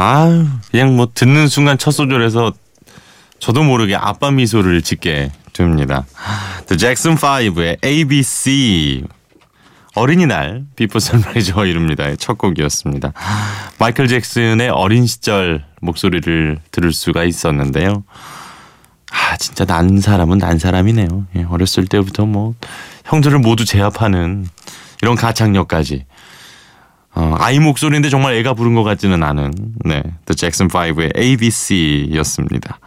아 그냥 뭐 듣는 순간 첫 소절에서 저도 모르게 아빠 미소를 짓게 됩니다. The Jackson 5의 ABC 어린이날 Before Sunrise 허일후입니다. 첫 곡이었습니다. 마이클 잭슨의 어린 시절 목소리를 들을 수가 있었는데요. 아 진짜 난 사람은 난 사람이네요. 예, 어렸을 때부터 뭐 형들을 모두 제압하는 이런 가창력까지 어, 아이 목소리인데 정말 애가 부른 것 같지는 않은 네, The Jackson 5의 ABC였습니다.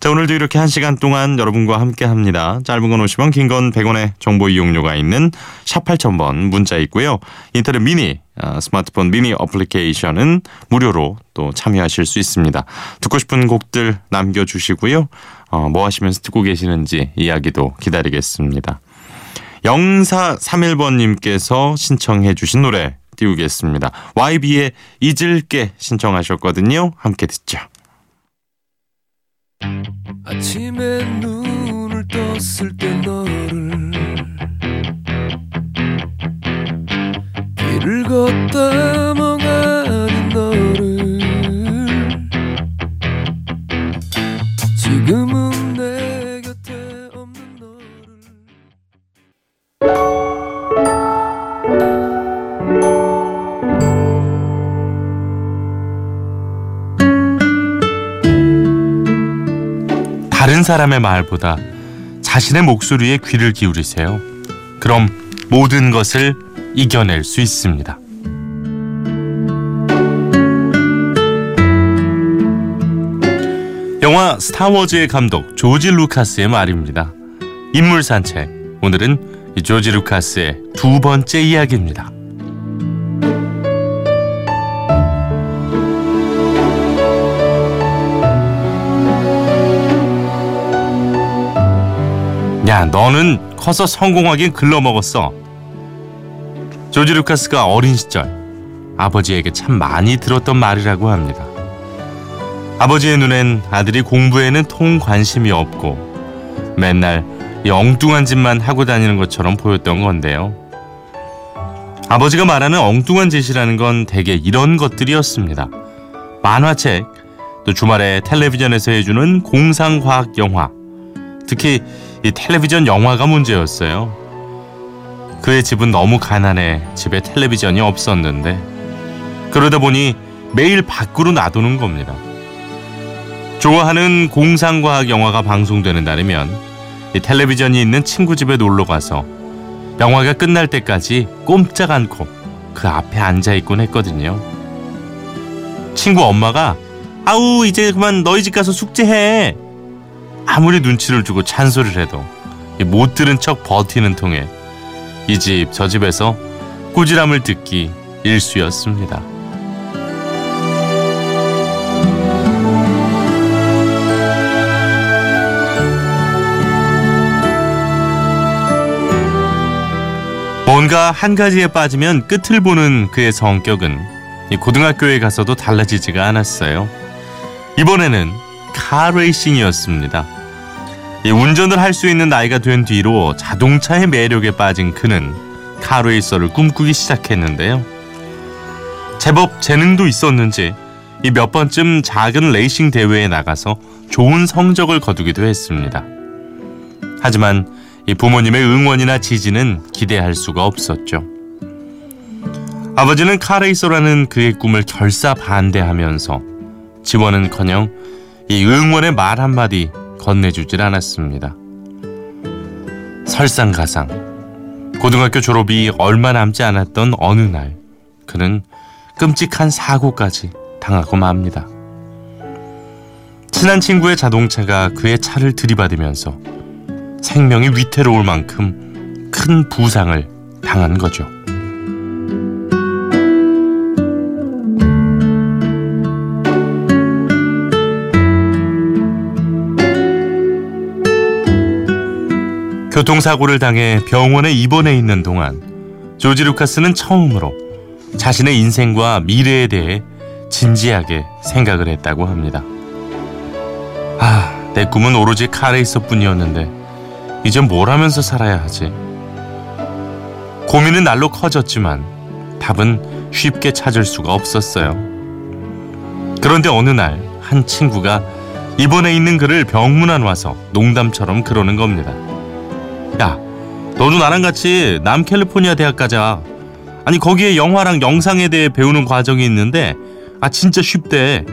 자 오늘도 이렇게 한 시간 동안 여러분과 함께 합니다. 짧은 건 50원 긴 건 100원의 정보 이용료가 있는 샵 8000번 문자 있고요. 인터넷 미니 어, 스마트폰 미니 어플리케이션은 무료로 또 참여하실 수 있습니다. 듣고 싶은 곡들 남겨주시고요. 어, 뭐 하시면서 듣고 계시는지 이야기도 기다리겠습니다. 0431번님께서 신청해 주신 노래 띄우겠습니다. YB의 잊을게 신청하셨거든요. 함께 듣죠. 아침에 눈을 떴을 때 너를 길을 걷다 멍 다른 사람의 말보다 자신의 목소리에 귀를 기울이세요. 그럼 모든 것을 이겨낼 수 있습니다. 영화 스타워즈의 감독 조지 루카스의 말입니다. 인물 산책. 오늘은 이 조지 루카스의 두 번째 이야기입니다. 야, 너는 커서 성공하긴 글러먹었어. 조지 루카스가 어린 시절 아버지에게 참 많이 들었던 말이라고 합니다. 아버지의 눈엔 아들이 공부에는 통 관심이 없고 맨날 이 엉뚱한 짓만 하고 다니는 것처럼 보였던 건데요. 아버지가 말하는 엉뚱한 짓이라는 건 대개 이런 것들이었습니다. 만화책, 또 주말에 텔레비전에서 해주는 공상과학 영화, 특히 이 텔레비전 영화가 문제였어요. 그의 집은 너무 가난해 집에 텔레비전이 없었는데 그러다 보니 매일 밖으로 놔두는 겁니다. 좋아하는 공상과학 영화가 방송되는 날이면 이 텔레비전이 있는 친구 집에 놀러 가서 영화가 끝날 때까지 꼼짝 않고 그 앞에 앉아 있곤 했거든요. 친구 엄마가 아우 이제 그만 너희 집 가서 숙제해. 아무리 눈치를 주고 찬소리를 해도 못 들은 척 버티는 통에 이 집 저 집에서 꾸지람을 듣기 일쑤였습니다. 뭔가 한 가지에 빠지면 끝을 보는 그의 성격은 고등학교에 가서도 달라지지가 않았어요. 이번에는 카레이싱이었습니다. 운전을 할 수 있는 나이가 된 뒤로 자동차의 매력에 빠진 그는 카레이서를 꿈꾸기 시작했는데요. 제법 재능도 있었는지 몇 번쯤 작은 레이싱 대회에 나가서 좋은 성적을 거두기도 했습니다. 하지만 부모님의 응원이나 지지는 기대할 수가 없었죠. 아버지는 카레이서라는 그의 꿈을 결사 반대하면서 지원은커녕 이 응원의 말 한마디 건네주질 않았습니다. 설상가상 고등학교 졸업이 얼마 남지 않았던 어느 날 그는 끔찍한 사고까지 당하고 맙니다. 친한 친구의 자동차가 그의 차를 들이받으면서 생명이 위태로울 만큼 큰 부상을 당한 거죠. 교통사고를 당해 병원에 입원해 있는 동안 조지 루카스는 처음으로 자신의 인생과 미래에 대해 진지하게 생각을 했다고 합니다. 아, 내 꿈은 오로지 카레이서뿐이었는데 이제 뭘 하면서 살아야 하지? 고민은 날로 커졌지만 답은 쉽게 찾을 수가 없었어요. 그런데 어느 날 한 친구가 입원해 있는 그를 병문안 와서 농담처럼 그러는 겁니다. 야, 너도 나랑 같이 남캘리포니아 대학 가자. 아니 거기에 영화랑 영상에 대해 배우는 과정이 있는데 아 진짜 쉽대.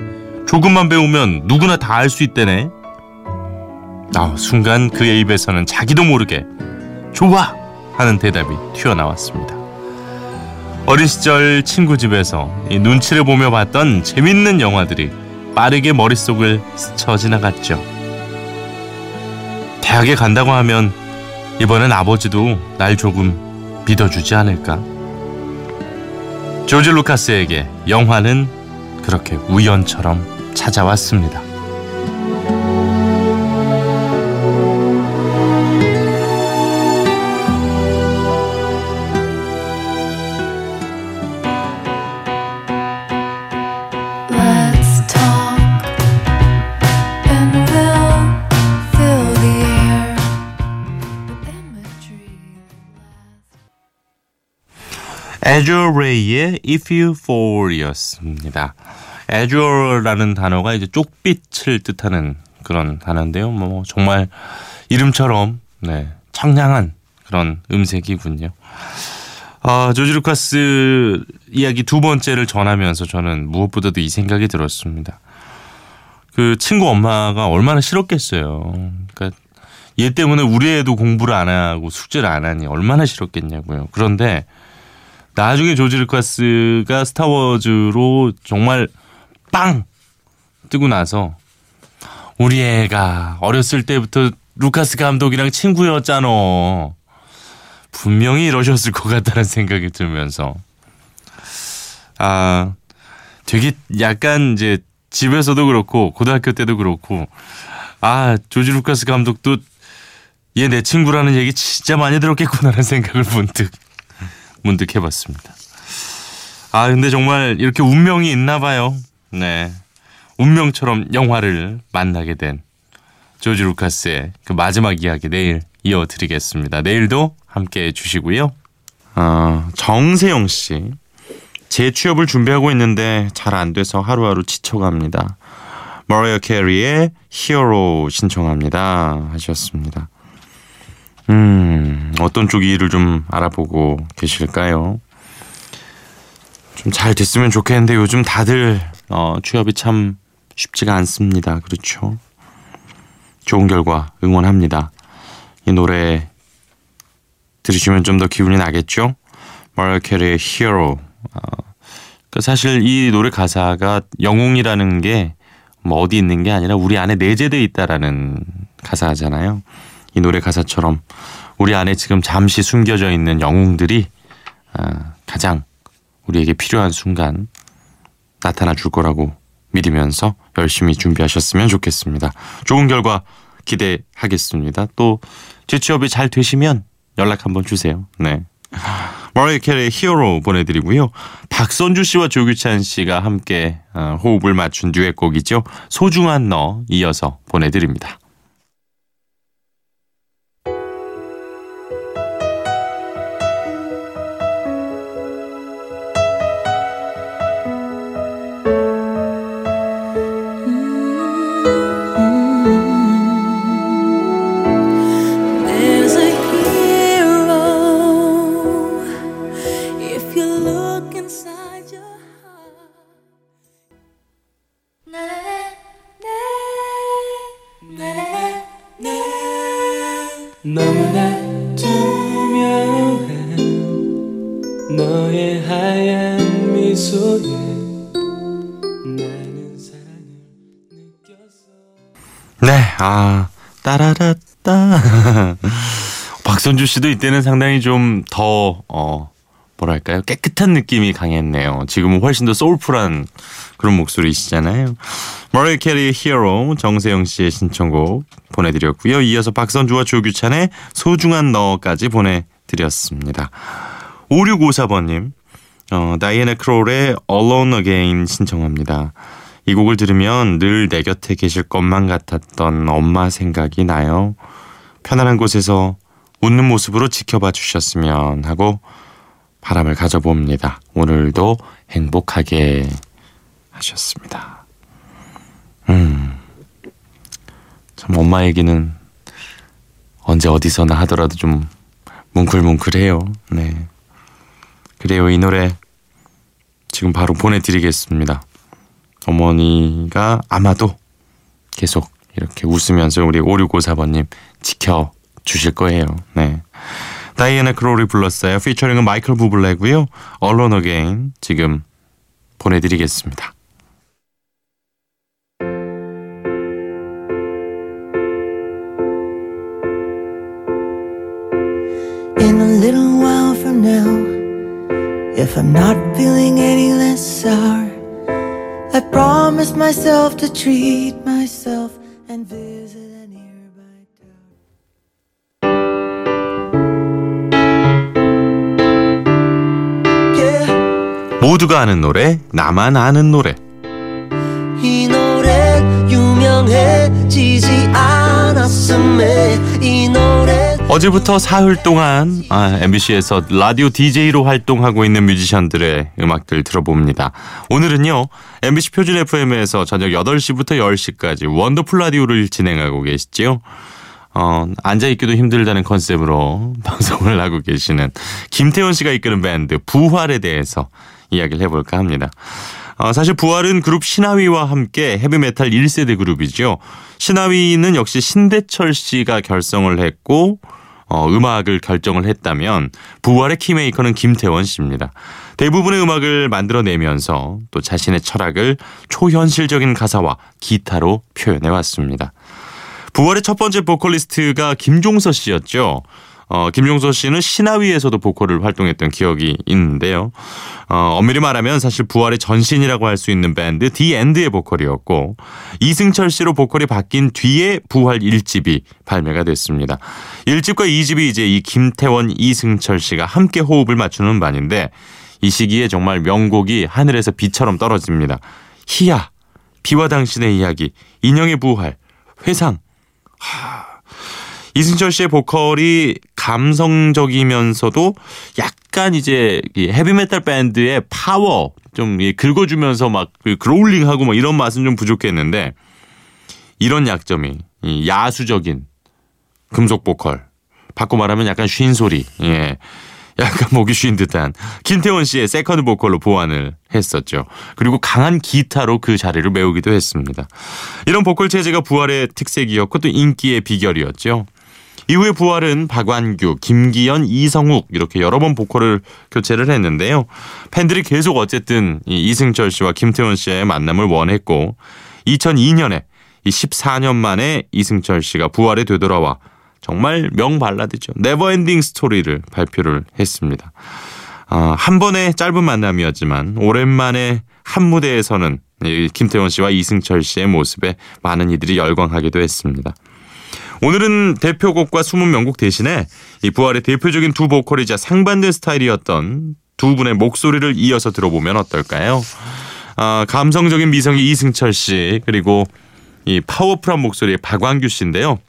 조금만 배우면 누구나 다 알 수 있대네. 아, 순간 그의 입에서는 자기도 모르게 좋아 하는 대답이 튀어나왔습니다. 어린 시절 친구 집에서 이 눈치를 보며 봤던 재밌는 영화들이 빠르게 머릿속을 스쳐 지나갔죠. 대학에 간다고 하면 이번엔 아버지도 날 조금 믿어주지 않을까? 조지 루카스에게 영화는 그렇게 우연처럼 찾아왔습니다. Azure의 If You Fall이었습니다. Azure라는 단어가 이제 쪽빛을 뜻하는 그런 단어인데요. 뭐 정말 이름처럼 네, 청량한 그런 음색이군요. 아, 조지 루카스 이야기 두 번째를 전하면서 저는 무엇보다도 이 생각이 들었습니다. 그 친구 엄마가 얼마나 싫었겠어요. 그러니까 얘 때문에 우리 애도 공부를 안 하고 숙제를 안 하니 얼마나 싫었겠냐고요. 그런데 나중에 조지 루카스가 스타워즈로 정말 빵 뜨고 나서 우리 애가 어렸을 때부터 루카스 감독이랑 친구였잖아. 분명히 이러셨을 것 같다는 생각이 들면서 아 되게 약간 이제 집에서도 그렇고 고등학교 때도 그렇고 아 조지 루카스 감독도 얘 내 친구라는 얘기 진짜 많이 들었겠구나라는 생각을 문득 문득 해봤습니다. 아 근데 정말 이렇게 운명이 있나 봐요. 네 운명처럼 영화를 만나게 된 조지 루카스의 그 마지막 이야기 내일 이어드리겠습니다. 내일도 함께 해주시고요. 어, 정세영 씨. 재취업을 준비하고 있는데 잘 안 돼서 하루하루 지쳐갑니다. 머리어 캐리의 히어로 신청합니다. 하셨습니다. 음, 어떤 쪽 일을 좀 알아보고 계실까요? 좀 잘 됐으면 좋겠는데 요즘 다들 어, 취업이 참 쉽지가 않습니다. 그렇죠? 좋은 결과 응원합니다. 이 노래 들으시면 좀 더 기분이 나겠죠? 마리아 캐리의 히어로. 어, 그 사실 이 노래 가사가 영웅이라는 게 뭐 어디 있는 게 아니라 우리 안에 내재돼 있다라는 가사잖아요. 이 노래 가사처럼 우리 안에 지금 잠시 숨겨져 있는 영웅들이 아, 가장 우리에게 필요한 순간 나타나 줄 거라고 믿으면서 열심히 준비하셨으면 좋겠습니다. 좋은 결과 기대하겠습니다. 또 재취업이 잘 되시면 연락 한번 주세요. 네. 머라이 캐리의 히어로 보내드리고요. 박선주 씨와 조규찬 씨가 함께 어, 호흡을 맞춘 듀엣곡이죠. 소중한 너 이어서 보내드립니다. 너무나 투명한 너의 하얀 미소에 나는 사랑을 느꼈어 네, 아, 따라라따. 박선주 씨도 이때는 상당히 좀 더, 어, 뭐랄까요 깨끗한 느낌이 강했네요. 지금은 훨씬 더 soulful한 그런 목소리시잖아요. Mariah Carey Hero 정세영 씨의 신청곡 보내드렸고요. 이어서 박선주와 조규찬의 소중한 너까지 보내드렸습니다. 5654번님 어, 다이애나 크롤의 Alone Again 신청합니다. 이 곡을 들으면 늘 내 곁에 계실 것만 같았던 엄마 생각이 나요. 편안한 곳에서 웃는 모습으로 지켜봐 주셨으면 하고 바람을 가져봅니다. 오늘도 행복하게 하셨습니다. 음. 참 엄마 얘기는 언제 어디서나 하더라도 좀 뭉클뭉클해요. 네. 그래요. 이 노래 지금 바로 보내드리겠습니다. 어머니가 아마도 계속 이렇게 웃으면서 우리 5654번님 지켜주실 거예요. 네. 다이애나 크롤이 불렀어요. 피처링은 마이클 부블레고요. Alone Again 지금 보내드리겠습니다. In a little while from now, if I'm not feeling any less sour, I promise myself to treat myself and visit 모두가 아는 노래, 나만 아는 노래. 이 노래 유명해지지 않았음에 이 노래 어제부터 사흘 동안 아, MBC에서 라디오 DJ로 활동하고 있는 뮤지션들의 음악들 들어봅니다. 오늘은요. MBC 표준 FM에서 저녁 8시부터 10시까지 원더풀 라디오를 진행하고 계시지요. 어, 앉아있기도 힘들다는 컨셉으로 방송을 하고 계시는 김태원 씨가 이끄는 밴드 부활에 대해서 이야기를 해볼까 합니다. 어, 사실 부활은 그룹 시나위와 함께 헤비메탈 1세대 그룹이죠. 시나위는 역시 신대철 씨가 결성을 했고 어, 음악을 결정을 했다면 부활의 key maker는 김태원 씨입니다. 대부분의 음악을 만들어내면서 또 자신의 철학을 초현실적인 가사와 기타로 표현해 왔습니다. 부활의 첫 번째 보컬리스트가 김종서 씨였죠. 어, 김종서 씨는 시나위에서도 보컬을 활동했던 기억이 있는데요. 어, 엄밀히 말하면 사실 부활의 전신이라고 할 수 있는 밴드 The End의 보컬이었고 이승철 씨로 보컬이 바뀐 뒤에 부활 1집이 발매가 됐습니다. 1집과 2집이 이제 이 김태원, 이승철 씨가 함께 호흡을 맞추는 음반인데 이 시기에 정말 명곡이 하늘에서 비처럼 떨어집니다. 희야, 비와 당신의 이야기, 인형의 부활, 회상, 이승철 씨의 보컬이 감성적이면서도 약간 이제 이 헤비메탈 밴드의 파워 좀 긁어주면서 막그 growling하고 뭐 이런 맛은 좀 부족했는데 이런 약점이 이 야수적인 금속 보컬 바꿔 말하면 약간 쉰 소리 예 약간 목이 쉰 듯한 김태원 씨의 세컨드 보컬로 보완을 했었죠. 그리고 강한 기타로 그 자리를 메우기도 했습니다. 이런 보컬 체제가 부활의 특색이었고 또 인기의 비결이었죠. 이후에 부활은 박완규, 김기현, 이성욱 이렇게 여러 번 보컬을 교체를 했는데요. 팬들이 계속 어쨌든 이 이승철 씨와 김태원 씨의 만남을 원했고 2002년에 이 14년 만에 이승철 씨가 부활에 되돌아와 정말 명발라드죠. Never Ending Story를 발표를 했습니다. 아, 한 번의 짧은 만남이었지만 오랜만에 한 무대에서는 이 김태원 씨와 이승철 씨의 모습에 많은 이들이 열광하기도 했습니다. 오늘은 대표곡과 숨은 명곡 대신에 이 부활의 대표적인 두 보컬이자 상반된 스타일이었던 두 분의 목소리를 이어서 들어보면 어떨까요? 아, 감성적인 미성의 이승철 씨 그리고 이 파워풀한 목소리의 박완규 씨인데요.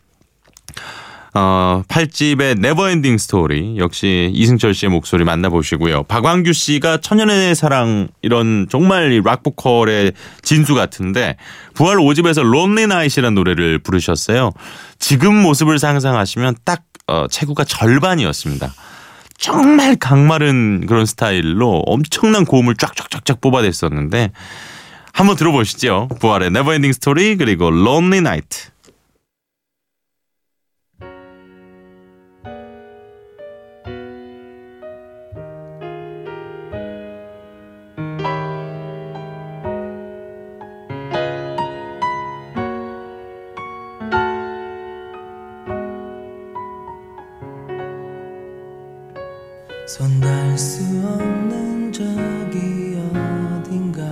어, 8집의 Never Ending Story 역시 이승철 씨의 목소리 만나보시고요. 박완규 씨가 천년의 사랑 이런 정말 이 락보컬의 진수 같은데 부활 5집에서 Lonely Night이라는 노래를 부르셨어요. 지금 모습을 상상하시면 딱 어, 체구가 절반이었습니다. 정말 깡마른 그런 스타일로 엄청난 고음을 쫙쫙쫙쫙 뽑아냈었는데 한번 들어보시죠. 부활의 Never Ending Story 그리고 Lonely Night. 손 닿을 수 없는 저기 어딘가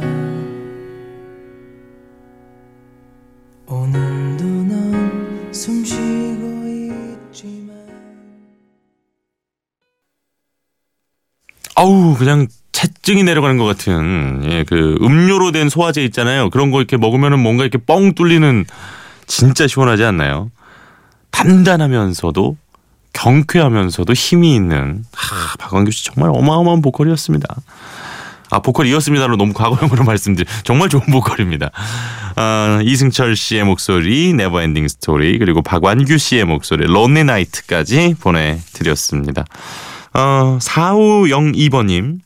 오늘도 넌 숨 쉬고 있지만 아우 그냥 채증이 내려가는 것 같은 예, 그 음료로 된 소화제 있잖아요. 그런 거 이렇게 먹으면은 뭔가 이렇게 뻥 뚫리는 진짜 시원하지 않나요? 단단하면서도 경쾌하면서도 힘이 있는 하, 박완규 씨 정말 어마어마한 보컬이었습니다. 아 보컬이었습니다로 너무 과거형으로 말씀드려 정말 좋은 보컬입니다. 아, 이승철 씨의 목소리 Never Ending Story 그리고 박완규 씨의 목소리 Lonely Night까지 보내드렸습니다. 어, 4502번님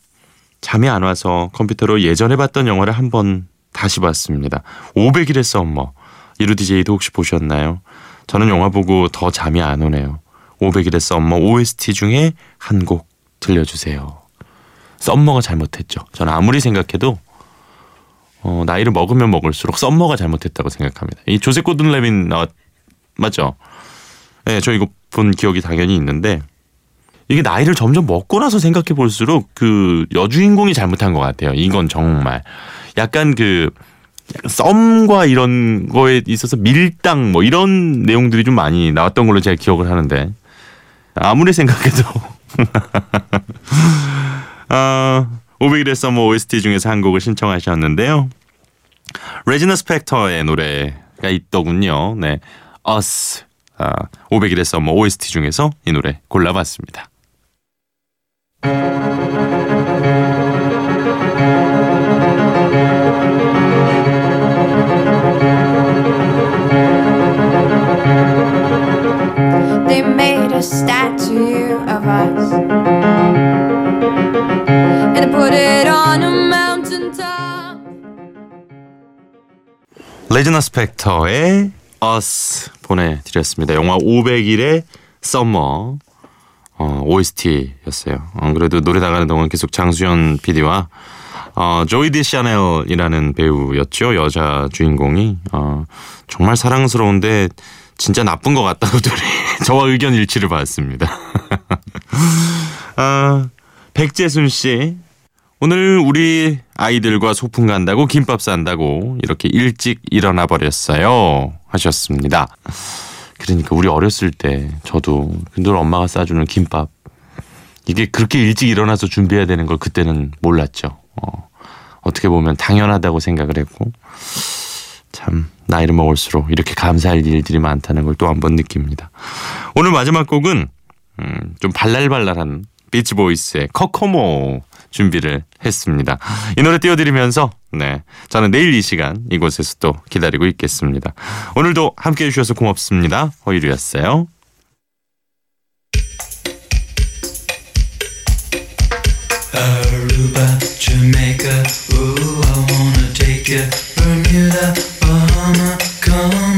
잠이 안 와서 컴퓨터로 예전에 봤던 영화를 한 번 다시 봤습니다. 500일의 썸머 일후 DJ도 혹시 보셨나요? 저는 영화 보고 더 잠이 안 오네요. 500일의 썸머 OST 중에 한 곡 들려주세요. 썸머가 잘못했죠. 저는 아무리 생각해도 어, 나이를 먹으면 먹을수록 썸머가 잘못했다고 생각합니다. 이 조셉 고든 레빗 나왔 맞죠? 네, 저 이거 본 기억이 당연히 있는데 이게 나이를 점점 먹고 나서 생각해 볼수록 그 여주인공이 잘못한 것 같아요. 이건 정말 약간 그 썸과 이런 거에 있어서 밀당 뭐 이런 내용들이 좀 많이 나왔던 걸로 제가 기억을 하는데 아무리 생각해도 아 500일의 서머 OST 중에서 한 곡을 신청하셨는데요. 레지나 스펙터의 노래가 있더군요. 네, Us 아, 500일의 서머 OST 중에서 이 노래 골라봤습니다. A statue of us and put it on a mountain top. 레지나 스펙터의 Us 보내드렸습니다. 영화 500일의 썸머 어, OST였어요. 안 그래도 노래 나가는 동안 계속 장수현 PD와 어, 조이 디 샤넬이라는 배우였죠. 여자 주인공이 어, 정말 사랑스러운데 진짜 나쁜 것 같다고 둘이 저와 의견 일치를 받았습니다. 아, 백재순 씨 오늘 우리 아이들과 소풍 간다고 김밥 산다고 이렇게 일찍 일어나 버렸어요 하셨습니다. 그러니까 우리 어렸을 때 저도 늘 엄마가 싸주는 김밥 이게 그렇게 일찍 일어나서 준비해야 되는 걸 그때는 몰랐죠. 어, 어떻게 보면 당연하다고 생각을 했고 참 나이를 먹을수록 이렇게 감사할 일들이 많다는 걸 또 한 번 느낍니다. 오늘 마지막 곡은 음, 좀 발랄발랄한 비치보이스의 커커모 준비를 했습니다. 이 노래 띄워드리면서 네 저는 내일 이 시간 이곳에서 또 기다리고 있겠습니다. 오늘도 함께해 주셔서 고맙습니다. 허이루였어요. Aruba, Jamaica, ooh, I wanna take you come.